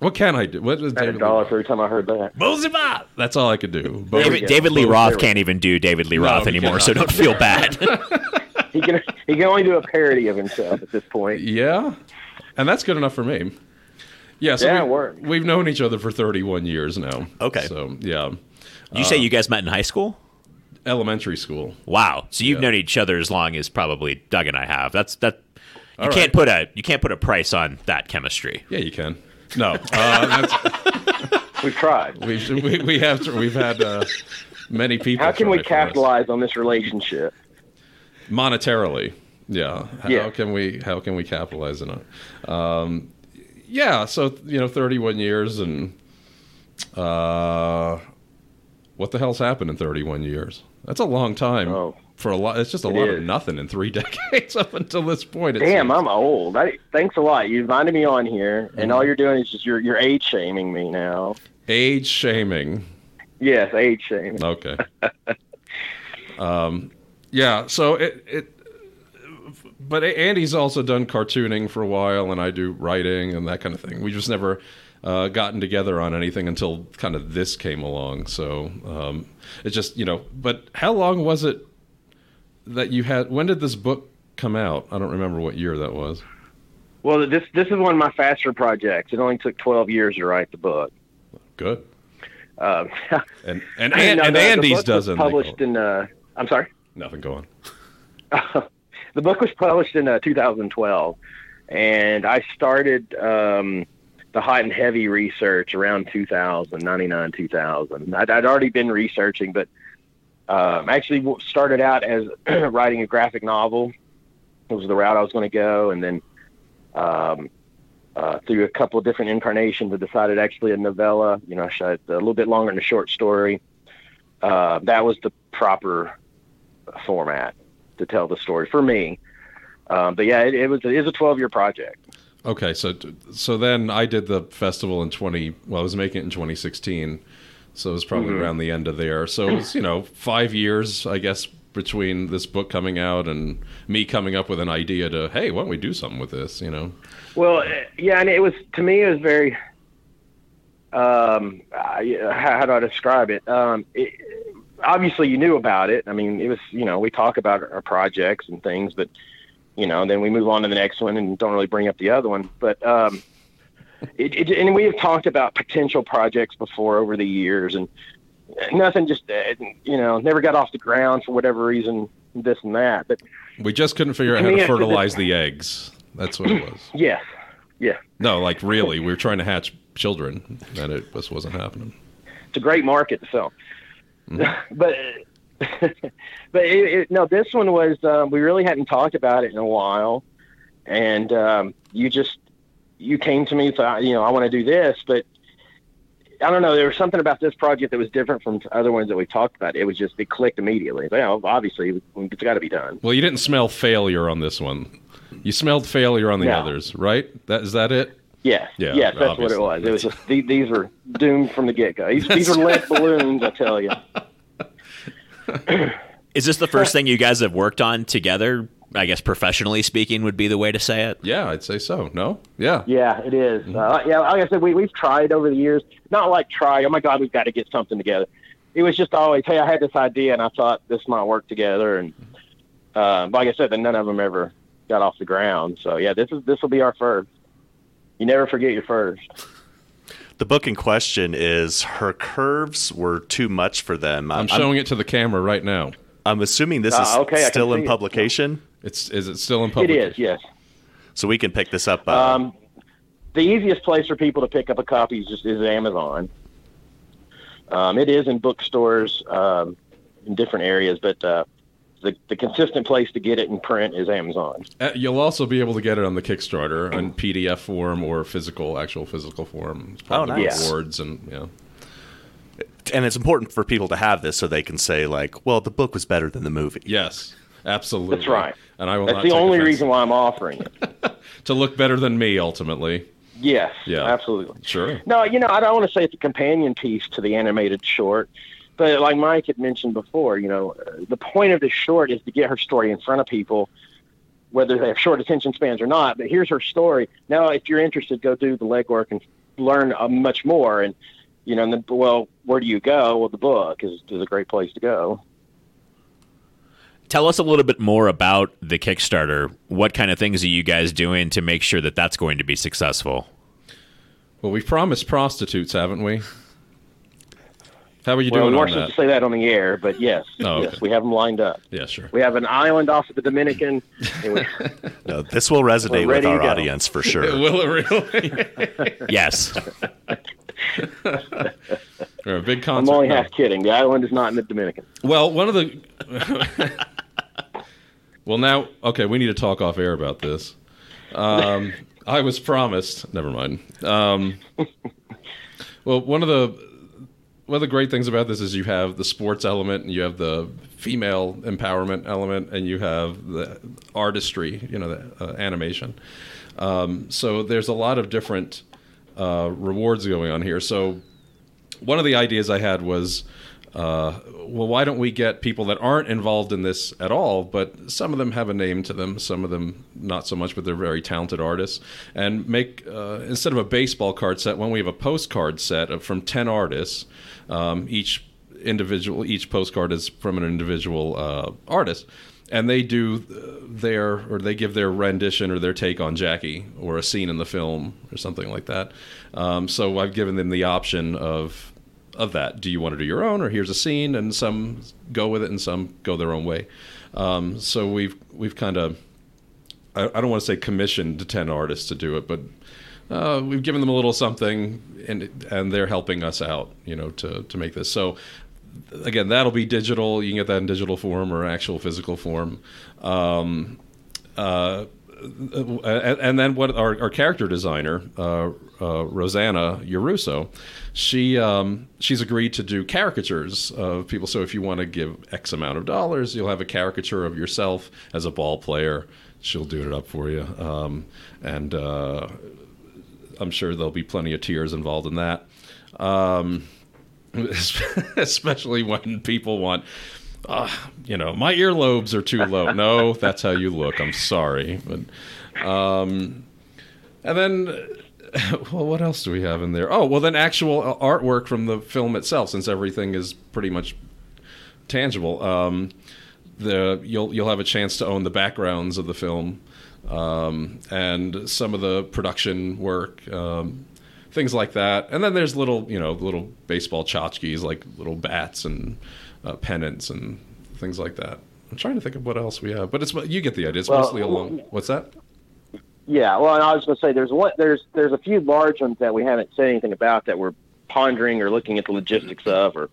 What can I do? What does I a David dollar Lee? for every time I heard that. Bozema! That's all I could do. Bo- David. David Lee Roth we can't even do David Lee Roth he anymore, cannot. so don't feel bad. He can he can only do a parody of himself at this point. Yeah, and that's good enough for me. Yeah, so Yeah, we, word. we've known each other for 31 years now. Okay. So yeah, you say you guys met in high school? elementary school. Wow. So you've Yeah. known each other as long as probably Doug and I have. That's that. You All can't right. put a you can't put a price on that chemistry. Yeah, you can. No, uh, that's, We've tried. we've we, we have we've had uh, many people. How can we try for capitalize on this relationship? monetarily? Yeah. How Yeah. can we how can we capitalize on it? Um, yeah. So you know, 31 years and uh, what the hell's happened in 31 years? That's a long time. Oh. For a lot, it's just a It lot of nothing in three decades up until this point. Damn, seems. I'm old. I, thanks a lot. You invited me on here, and all you're doing is just you're you're age shaming me now. age shaming. Yes, age shaming. Okay. um, yeah. So it, it, but Andy's also done cartooning for a while, and I do writing and that kind of thing. We just never uh, gotten together on anything until kind of this came along. So um, it's just you know. But how long was it that you had? When did this book come out? I don't remember what year that was. Well, this this is one of my faster projects. It only took 12 years to write the book. Good. Um, And and, no, and, and the- the Andy's doesn't. published in. Uh, I'm sorry. Nothing going. the book was published in uh, 2012, and I started um, the hot and heavy research around 2000, 99, 2000. I'd, I'd already been researching, but um, actually started out as writing a graphic novel. It was the route I was going to go, and then um, uh, through a couple of different incarnations, I decided actually a novella. You know, a little bit longer than a short story. Uh, that was the proper format to tell the story for me. Um, but yeah, it, it was it is a 12 year project. Okay, so so then I did the festival in twenty. Well, I was making it in twenty sixteen, so it was probably Mm-hmm. around the end of there. So it was you know five years, I guess, between this book coming out and me coming up with an idea to hey, why don't we do something with this? You know, Well, uh, yeah, and it was to me it was very. Um, how do I describe it? Um, it? Obviously, you knew about it. I mean, it was you know we talk about our projects and things, but you know then we move on to the next one and don't really bring up the other one. But um, it, it, and we have talked about potential projects before over the years, and nothing just uh, you know never got off the ground for whatever reason, this and that. But we just couldn't figure out how to fertilize the eggs. That's what it was. yes, yeah. No, like really, we were trying to hatch children, and it just wasn't happening. it's a great market to sell. but but it, it, no, this one was um, we really hadn't talked about it in a while, and um, you just you came to me thought you know I want to do this, but I don't know there was something about this project that was different from other ones that we talked about. It was just it clicked immediately. Well, oh, obviously it's got to be done. Well, you didn't smell failure on this one. You smelled failure on the No. others, right? That is that it? Yes, Yeah, yes, that's obviously. what it was. It was just these, these were doomed from the get go. These, these were lead balloons, I tell you. Is this the first thing you guys have worked on together? I guess professionally speaking would be the way to say it. Yeah, I'd say so. No? Yeah. Yeah, it is. Uh, yeah, like I said, we we've tried over the years. Not like try. Oh my God, we've got to get something together. It was just always, hey, I had this idea and I thought this might work together. And uh, like I said, then none of them ever got off the ground. So yeah, this is this will be our first. You never forget your first. The book in question is Her Curves Were Too Much for Them. I'm showing it to the camera right now. I'm assuming this Ah, is okay, still see in it. Publication, It's is it still in It public? is, yes. so we can pick this up. Uh, Um, the easiest place for people to pick up a copy is just is Amazon. Um, it is in bookstores um, in different areas, but uh, the the consistent place to get it in print is Amazon. Uh, you'll also be able to get it on the Kickstarter in PDF form or physical, actual physical form. It's Oh, nice. Awards and yeah. and it's important for people to have this so they can say, like, well, the book was better than the movie. Yes, absolutely. That's right. And I will That's the only offense. reason why I'm offering it. to look better than me ultimately. Yes, Yeah. absolutely. Sure. No, you know, I don't want to say it's a companion piece to the animated short, but like Mike had mentioned before, you know, the point of this short is to get her story in front of people, whether they have short attention spans or not. But here's her story. Now, if you're interested, go do the legwork and learn uh, much more. And you know, and then, well, where do you go? Well, the book is, is a great place to go. Tell us a little bit more about the Kickstarter. What kind of things are you guys doing to make sure that that's going to be successful? Well, we've promised prostitutes, haven't we? How are you well, doing we on weren't supposed to say that on the air, but yes, Oh, yes, okay. we have them lined up. Yeah, sure. We have an island off of the Dominican. we, No, this will resonate with our audience for sure. Will it really? Yes. Or a big concert. I'm concert. only No. half kidding. The island is not in the Dominican. Well, one of the. Well, now, okay, we need to talk off air about this. Um, I was promised. Never mind. Um, well, one of the one of the great things about this is you have the sports element, and you have the female empowerment element, and you have the artistry. You know, the uh, animation. Um, so there's a lot of different uh, rewards going on here. So one of the ideas I had was, uh, well, why don't we get people that aren't involved in this at all, but some of them have a name to them, some of them not so much, but they're very talented artists, and make uh, instead of a baseball card set, when we have a postcard set of, from ten artists, um, each individual, each postcard is from an individual uh, artist. And they do their, or they give their rendition or their take on Jackie or a scene in the film or something like that. Um, so I've given them the option of of that. Do you want to do your own, or here's a scene, and some go with it, and some go their own way. Um, so we've we've kind of I, I don't want to say commissioned ten artists to do it, but uh, we've given them a little something, and and they're helping us out, you know, to to make this. So again, that'll be digital. You can get that in digital form or actual physical form. Um, uh, and, and then what our, our character designer uh, uh, Rosanna Uruso, she um, she's agreed to do caricatures of people. So if you want to give X amount of dollars, you'll have a caricature of yourself as a ball player. She'll do it up for you, um, and uh, I'm sure there'll be plenty of tears involved in that. Um, especially when people want uh, you know, my earlobes are too low. No, that's how you look. I'm sorry, but um, and then, well, what else do we have in there? Oh, well, then actual artwork from the film itself, since everything is pretty much tangible. Um, the you'll you'll have a chance to own the backgrounds of the film um, and some of the production work. Um, things like that. And then there's little, you know, little baseball tchotchkes like little bats and uh, pennants and things like that. I'm trying to think of what else we have, but it's you get the idea. It's Well, mostly along. What's that? Yeah, well, and I was going to say there's one there's there's a few large ones that we haven't said anything about that we're pondering or looking at the logistics of, or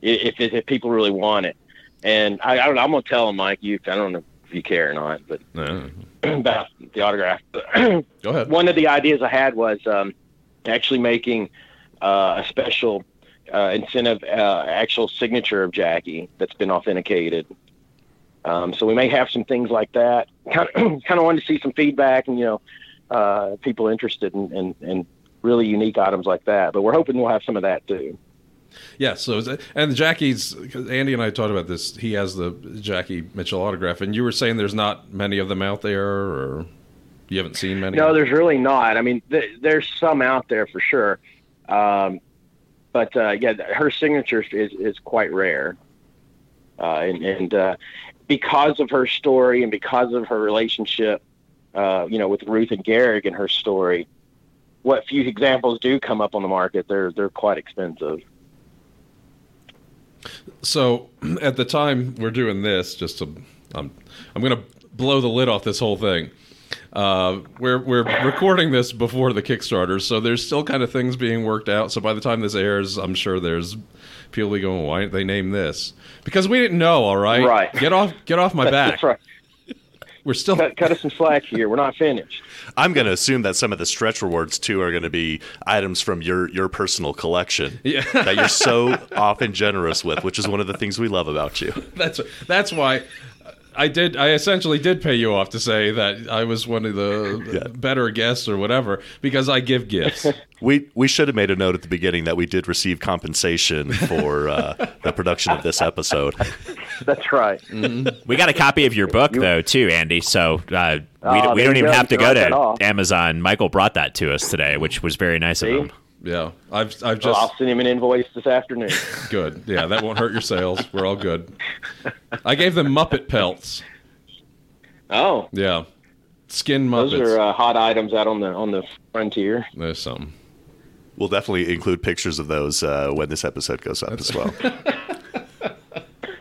if if, if people really want it. And I, I don't know. I'm going to tell them, Mike. You, I don't know if you care or not, but No. about the autograph. Go ahead. one of the ideas I had was um, actually making uh, a special uh, incentive, uh, actual signature of Jackie that's been authenticated. Um, so we may have some things like that. Kind of, kind of wanted to see some feedback and you know uh, people interested in, in, in really unique items like that. But we're hoping we'll have some of that too. Yeah. So and Jackie's Andy and I talked about this. He has the Jackie Mitchell autograph, and you were saying there's not many of them out there, or you haven't seen many. No, there's really not. I mean, th- there's some out there for sure, um, but uh, yeah, her signature is is quite rare, uh, and, and uh, because of her story and because of her relationship, uh, you know, with Ruth and Gehrig and her story, what few examples do come up on the market, they're they're quite expensive. So at the time we're doing this, just to, I'm I'm gonna blow the lid off this whole thing. Uh, we're we're recording this before the Kickstarter, so there's still kind of things being worked out. So by the time this airs, I'm sure there's people be going, "Why didn't they name this?" Because we didn't know. All right, Right. Get off get off my back. That's right. We're still Cut, cut us some slack here. We're not finished. I'm going to assume that some of the stretch rewards too are going to be items from your your personal collection Yeah. that you're so often generous with, which is one of the things we love about you. that's that's why I did. I essentially did pay you off to say that I was one of the Yeah. better guests or whatever because I give gifts. We we should have made a note at the beginning that we did receive compensation for uh, the production of this episode. That's right. We got a copy of your book though too, Andy. So uh, we, Oh, we don't even go. have to go can write that to. Amazon. Michael brought that to us today, which was very nice See? of him. Yeah, I've I've Well, just I'll send him an invoice this afternoon. good. Yeah, that won't hurt your sales. We're all good. I gave them Muppet pelts. Oh, Yeah, skin Muppets. those Muppets. are uh, hot items out on the on the frontier. There's some. We'll definitely include pictures of those uh, when this episode goes up as well.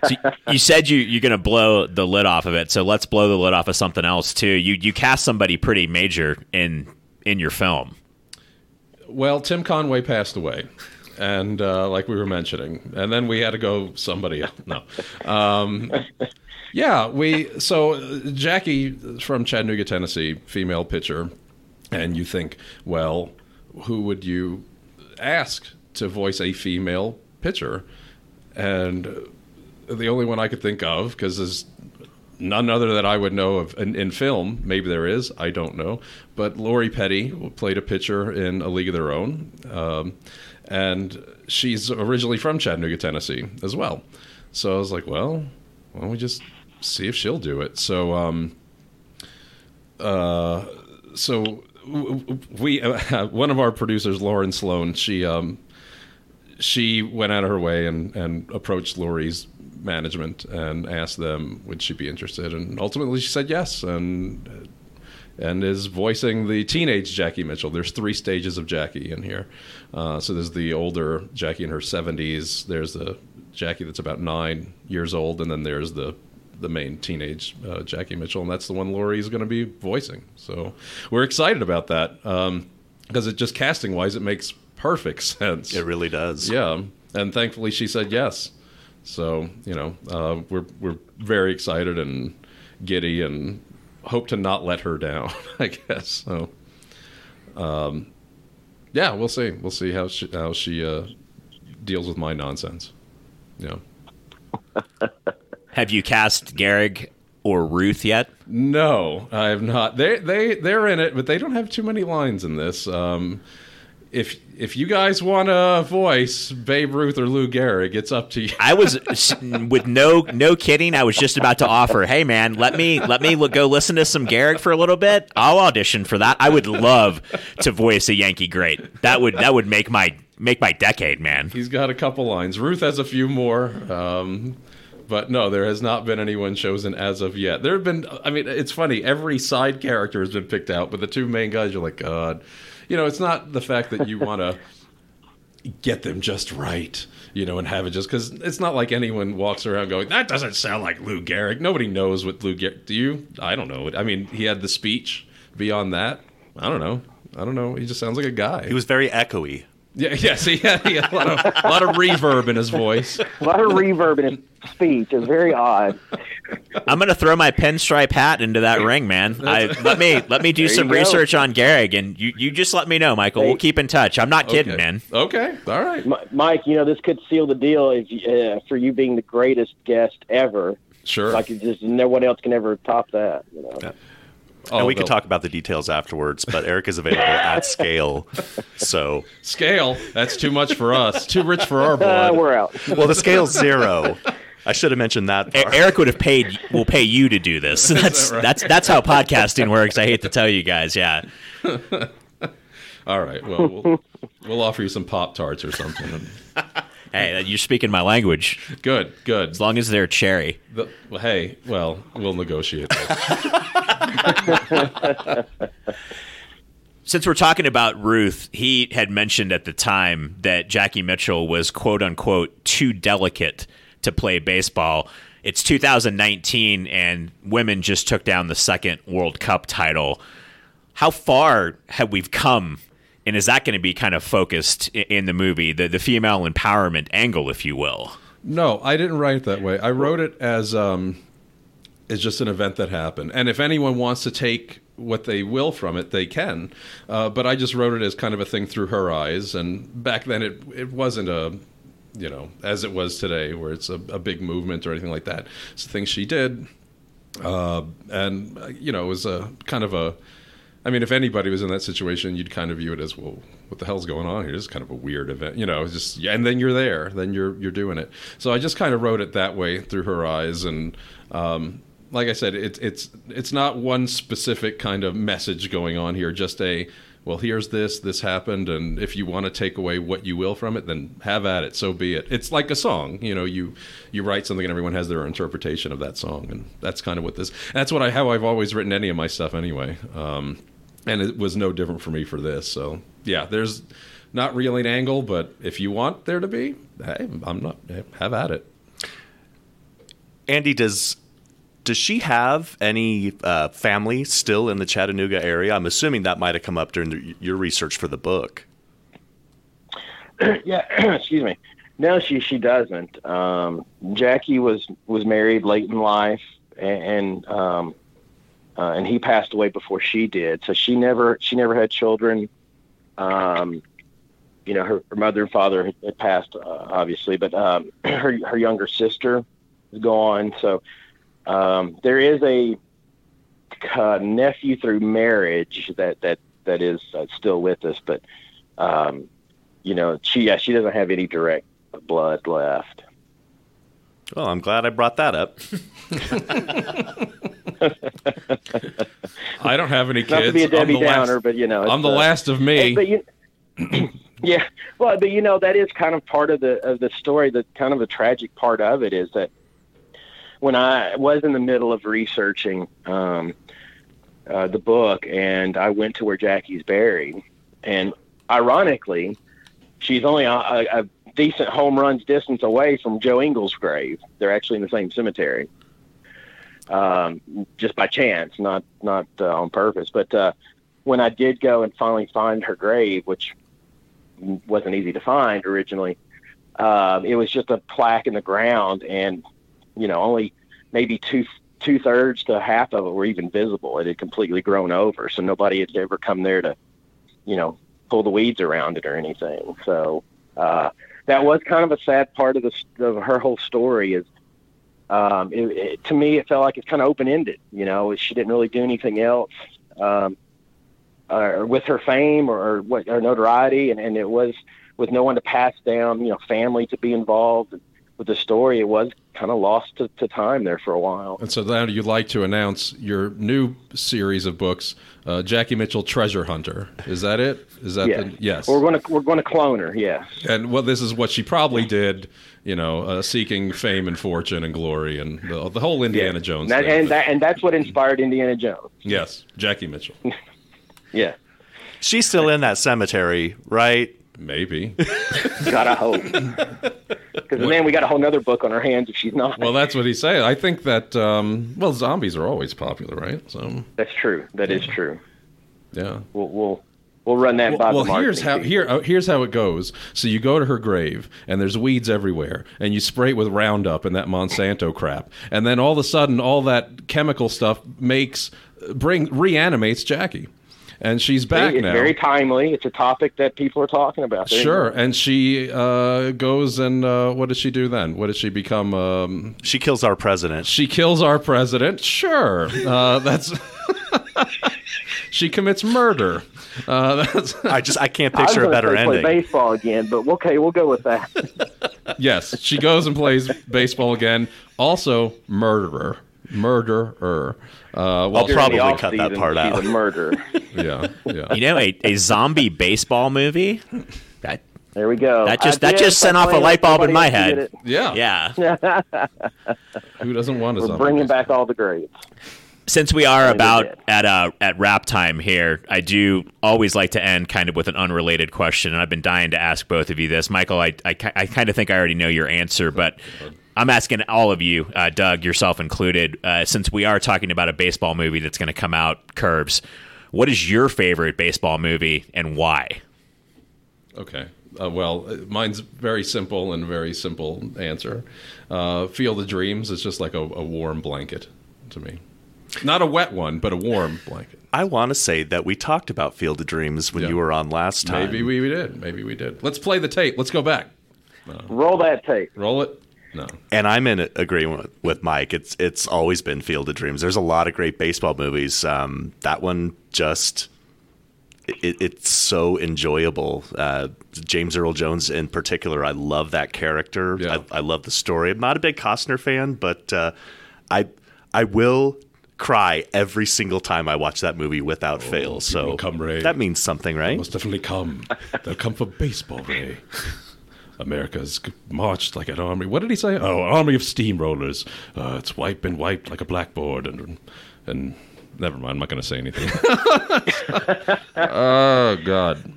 So you said you you're going to blow the lid off of it. So let's blow the lid off of something else too. You you cast somebody pretty major in in your film. Well, Tim Conway passed away, and uh, like we were mentioning, and then we had to go somebody else. No, um, yeah, we so Jackie from Chattanooga, Tennessee, female pitcher, and you think, well, who would you ask to voice a female pitcher? And the only one I could think of, because there's none other that I would know of in, in film. Maybe there is, I don't know. But Lori Petty played a pitcher in A League of Their Own, um, and she's originally from Chattanooga, Tennessee, as well. So I was like, well, why don't we just see if she'll do it? So, um, uh, so we uh, one of our producers, Lauren Sloan, she um, she went out of her way and, and approached Lori's management and asked them would she be interested, and ultimately she said yes, and and is voicing the teenage Jackie Mitchell. There's three stages of Jackie in here. Uh, so there's the older Jackie in her 70s. There's the Jackie that's about nine years old, and then there's the the main teenage uh, Jackie Mitchell, and that's the one Lori is going to be voicing. So we're excited about that because it just casting wise, it makes perfect sense. It really does. Yeah, and thankfully she said yes. So you know, uh, we're we're very excited and giddy and hope to not let her down. I guess so. Um, yeah, we'll see. We'll see how she how she uh, deals with my nonsense. Yeah. Have you cast Gehrig or Ruth yet? No, I have not. They they they're in it, but they don't have too many lines in this. Um, if if you guys want to voice Babe Ruth or Lou Gehrig, it's up to you. I was with no no kidding. I was just about to offer, hey man, let me let me go listen to some Gehrig for a little bit. I'll audition for that. I would love to voice a Yankee great. That would that would make my make my decade, man. He's got a couple lines. Ruth has a few more. Um, but no, there has not been anyone chosen as of yet. There have been, I mean, it's funny. Every side character has been picked out, but the two main guys, you're like, God. You know, it's not the fact that you want to get them just right, you know, and have it just because it's not like anyone walks around going, that doesn't sound like Lou Gehrig. Nobody knows what Lou Gehrig. Do you? I don't know. I mean, he had the speech. Beyond that, I don't know. I don't know. He just sounds like a guy. He was very echoey. Yeah, yes, he had, he had a, lot of, a lot of reverb in his voice. A lot of reverb in his speech. It's very odd. I'm gonna throw my pinstripe hat into that ring, man. I, let me let me do There some research on Gehrig, and you, you just let me know, Michael. We'll keep in touch. I'm not kidding, Okay. man. Okay, all right, Mi- Mike, you know this could seal the deal if you, uh, for you being the greatest guest ever. sure. Like it just no one else can ever top that. You know. Yeah. oh, and we can they'll- talk about the details afterwards, but Eric is available at scale. So, scale. That's too much for us. Too rich for our Uh, blood. we're out. well, the scale's zero. I should have mentioned that. Part. Eric would have paid will pay you to do this. That's right? that's that's how podcasting works. I hate to tell you guys, yeah. all right. Well, we'll, we'll offer you some pop tarts or something. Hey, you're speaking my language. Good, good. As long as they're cherry. The- well, hey, well, we'll negotiate. Since we're talking about Ruth, he had mentioned at the time that Jackie Mitchell was quote unquote too delicate to play baseball. It's 2019 and women just took down the second World Cup title. How far have we come? And is that going to be kind of focused in the movie, the, the female empowerment angle, if you will? No, I didn't write it that way. I wrote it as um, just an event that happened, and if anyone wants to take what they will from it, they can. Uh, but I just wrote it as kind of a thing through her eyes, and back then it it wasn't a you know as it was today, where it's a, a big movement or anything like that. It's the things she did. uh, and uh, you know, it was a kind of a. I mean, if anybody was in that situation, you'd kind of view it as, well, what the hell's going on here? This is kind of a weird event, you know. Just, yeah, and then you're there, then you're you're doing it. So I just kind of wrote it that way through her eyes, and um, like I said, it's it's it's not one specific kind of message going on here. Just a well, here's this, this happened, and if you want to take away what you will from it, then have at it. So be it. It's like a song, you know. You you write something, and everyone has their interpretation of that song, and that's kind of what this. That's what I how I've always written any of my stuff anyway. Um, and it was no different for me for this. So yeah, there's not really an angle, but if you want there to be, hey, I'm not. Have at it. Andy, does does she have any uh, family still in the Chattanooga area? I'm assuming that might have come up during the, your research for the book. yeah, excuse me. No, she she doesn't. Um, Jackie was was married late in life, and, and um, uh, and he passed away before she did. So she never she never had children. Um, you know, her, her mother and father had, had passed, uh, obviously, but um, her her younger sister is gone. So um, there is a uh, nephew through marriage that that that is uh, still with us, but um, you know, she yeah, she doesn't have any direct blood left. Well, I'm glad I brought that up. I don't have any kids. Not to be a Debbie Downer, last, but you know, I'm the uh, last of me. Hey, you, yeah, well, but you know, that is kind of part of the of the story. The kind of the tragic part of it is that when I was in the middle of researching um, uh, the book, and I went to where Jackie's buried, and ironically, she's only a, a, decent home runs distance away from Joe Engel's grave. They're actually in the same cemetery, um, just by chance, not not uh, on purpose. But uh, when I did go and finally find her grave, which wasn't easy to find originally, uh, it was just a plaque in the ground, and you know only maybe two two thirds to half of it were even visible. It had completely grown over, so nobody had ever come there to, you know, pull the weeds around it or anything. So uh, that was kind of a sad part of the of her whole story. Is um, it, it, to me, it felt like it's kind of open ended. You know, she didn't really do anything else um, uh, with her fame or, or what or notoriety, and, and it was with no one to pass down. You know, family to be involved. With the story, it was kind of lost to, to, time there for a while. And so now you'd like to announce your new series of books, uh, Jackie Mitchell Treasure Hunter. Is that it? Is that yes? The, yes. We're going to we're going to clone her. Yes. And well, this is what she probably did. You know, uh, seeking fame and fortune and glory and the, the whole Indiana yes. Jones. That, thing, and that, and that's what inspired Indiana Jones. Yes, Jackie Mitchell. yeah. She's still in that cemetery, right? Maybe. Gotta hope. Because then we got a whole other book on our hands if she's not. Well, that's what he's saying. I think that um, well, zombies are always popular, right? So that's true. That is true. Yeah. We'll we'll we'll run that well, by well the here's how here uh, here's how it goes. So you go to her grave and there's weeds everywhere, and you spray it with Roundup and that Monsanto crap, and then all of a sudden all that chemical stuff makes bring reanimates Jackie and she's back it's now. Very timely. It's a topic that people are talking about. Sure, and she uh, goes and uh, what does she do then? What does she become? Um, she kills our president. She kills our president. Sure, uh, that's. she commits murder. Uh, I just I can't picture a better ending. Play baseball again, but okay, we'll go with that. yes, she goes and plays baseball again. Also, murderer, murderer. Uh, well, I'll probably cut that part out. murder. yeah, yeah. You know, a, a zombie baseball movie. That there we go. That just I that just sent off a light bulb in my head. Yeah, yeah. Who doesn't want to? We're bringing back all the greats. Since we are about at uh, at wrap time here, I do always like to end kind of with an unrelated question, and I've been dying to ask both of you this. Michael, I I, I kind of think I already know your answer, but I'm asking all of you, uh, Doug, yourself included, uh, since we are talking about a baseball movie that's going to come out, Curves. What is your favorite baseball movie and why? Okay. Uh, well, mine's very simple and very simple answer. Uh, Field of Dreams is just like a, a warm blanket to me. Not a wet one, but a warm blanket. I want to say that we talked about Field of Dreams when yeah. you were on last time. Maybe we, we did. Maybe we did. Let's play the tape. Let's go back. Uh, roll that tape. Roll it. No. And I'm in agreement with, with Mike. It's it's always been Field of Dreams. There's a lot of great baseball movies. Um, that one just it, it's so enjoyable. Uh, James Earl Jones in particular, I love that character. Yeah. I, I love the story. I'm not a big Costner fan, but uh, I I will cry every single time I watch that movie without fail. So come, Ray. that means something, right? Must definitely come. They'll come for baseball, Ray. America's marched like an army. What did he say? Oh, an army of steamrollers. Uh, it's white and white like a blackboard, and and never mind. I'm not going to say anything. oh God.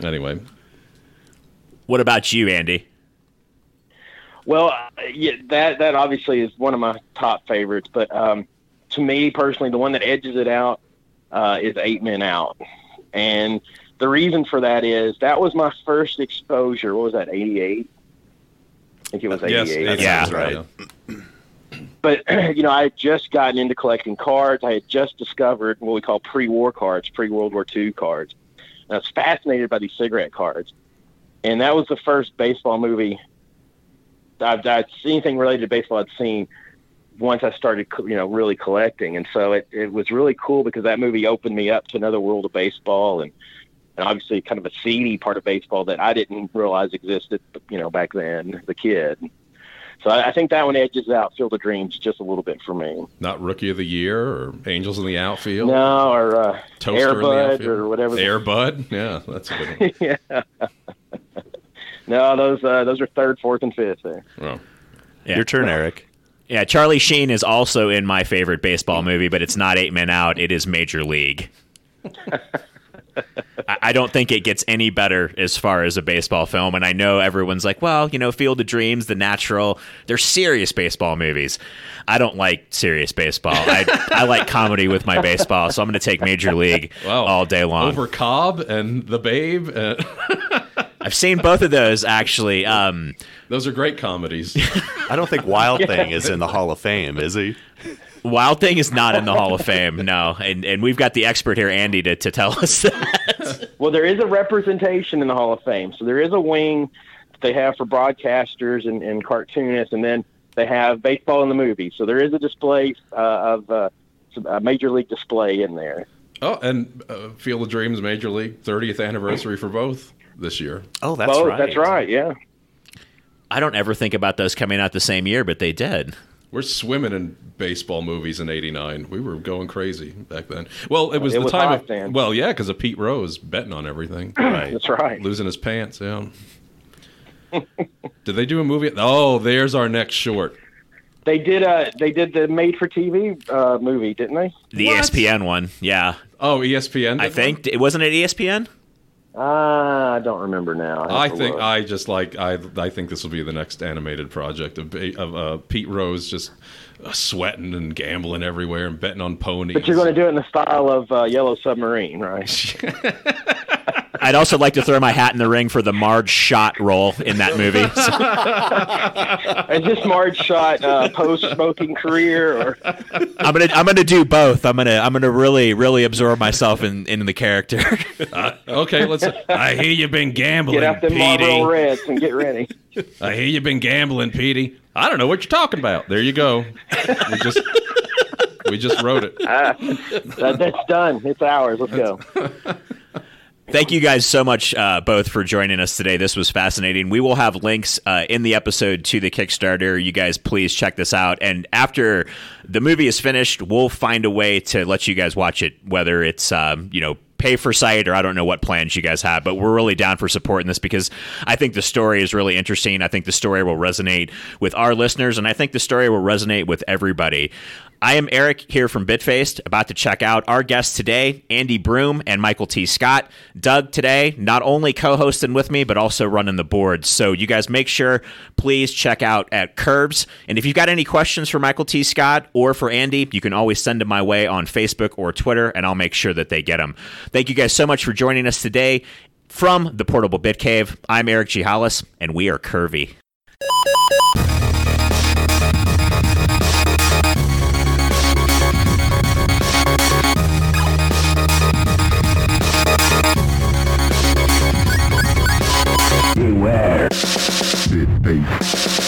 Anyway, What about you, Andy? Well, uh, yeah, that that obviously is one of my top favorites. But um, to me personally, the one that edges it out uh, is Eight Men Out, and the reason for that is that was my first exposure. What was that? Eighty eight. I think it was eighty yes, that Yeah. sounds right. but you know, I had just gotten into collecting cards. I had just discovered what we call pre-war cards, pre-World War II cards. And I was fascinated by these cigarette cards, and that was the first baseball movie I've, I'd anything related to baseball I'd seen once I started, you know, really collecting. And so it, it was really cool because that movie opened me up to another world of baseball and, and obviously kind of a seedy part of baseball that I didn't realize existed, you know, back then as a kid. So I, I think that one edges out Field of Dreams just a little bit for me. Not rookie of the year or Angels in the outfield. No, or uh, Toaster in the Airbud or whatever. the- Airbud. Yeah, that's a good one. yeah. no, those uh, those are third, fourth, and fifth there. Oh. Yeah. Your turn, Eric. Yeah, Charlie Sheen is also in my favorite baseball movie, but it's not Eight Men Out. It is Major League. I don't think it gets any better as far as a baseball film. And I know everyone's like, well, you know, Field of Dreams, The Natural, they're serious baseball movies. I don't like serious baseball. I, I like comedy with my baseball, so I'm going to take Major League Wow. all day long. Over Cobb and The Babe. Uh, I've seen both of those actually. Um, those are great comedies. I don't think Wild Thing is in the Hall of Fame, is he? Wild Thing is not in the Hall of Fame, no. And and we've got the expert here, Andy, to, to tell us that. Well, there is a representation in the Hall of Fame. So there is a wing that they have for broadcasters and, and cartoonists, and then they have baseball in the movie. So there is a display uh, of uh, a major league display in there. oh, and uh, Field of Dreams Major League 30th anniversary for both this year. Oh, that's oh, right. that's right. Yeah. I don't ever think about those coming out the same year, but they did. We're swimming in baseball movies in '89. We were going crazy back then. Well, it was It the was time hot of then. well, yeah, because of Pete Rose betting on everything, Right. That's right. losing his pants. Yeah. Did they do a movie? Oh, there's our next short. They did uh they did the made for TV uh, movie, didn't they? The What? ESPN one, yeah. Oh, ESPN. I did think it wasn't it ESPN. Uh, I don't remember now. one? I think look. I just like I I think this will be the next animated project of of uh, Pete Rose just uh, sweating and gambling everywhere and betting on ponies. But you're going to do it in the style of uh, Yellow Submarine, right? I'd also like to throw my hat in the ring for the Marge Schott role in that movie. So Is this Marge Schott uh, post smoking career or? I'm gonna I'm gonna do both. I'm gonna I'm gonna really really absorb myself in in the character. okay, let's. I hear you've been gambling, Get out them Petey. Marlboro Reds and get ready. I hear you've been gambling, Petey. I don't know what you're talking about. There you go. We just we just wrote it. That, that's done. It's ours. Let's go. Thank you guys so much, uh, both, for joining us today. This was fascinating. We will have links uh, in the episode to the Kickstarter. You guys, please check this out. And after the movie is finished, we'll find a way to let you guys watch it, whether it's um, you know pay for sight or I don't know what plans you guys have. But we're really down for supporting this because I think the story is really interesting. I think the story will resonate with our listeners, and I think the story will resonate with everybody. I am Eric here from Bitfaced, about to check out our guests today, Andy Broom and Michael T. Scott. Doug today, not only co hosting with me, but also running the board. So you guys make sure, please check out at Curbs. And if you've got any questions for Michael T. Scott or for Andy, you can always send them my way on Facebook or Twitter, and I'll make sure that they get them. Thank you guys so much for joining us today. From the Portable Bit Cave, I'm Eric G. Hollis, and we are curvy. Where? Did they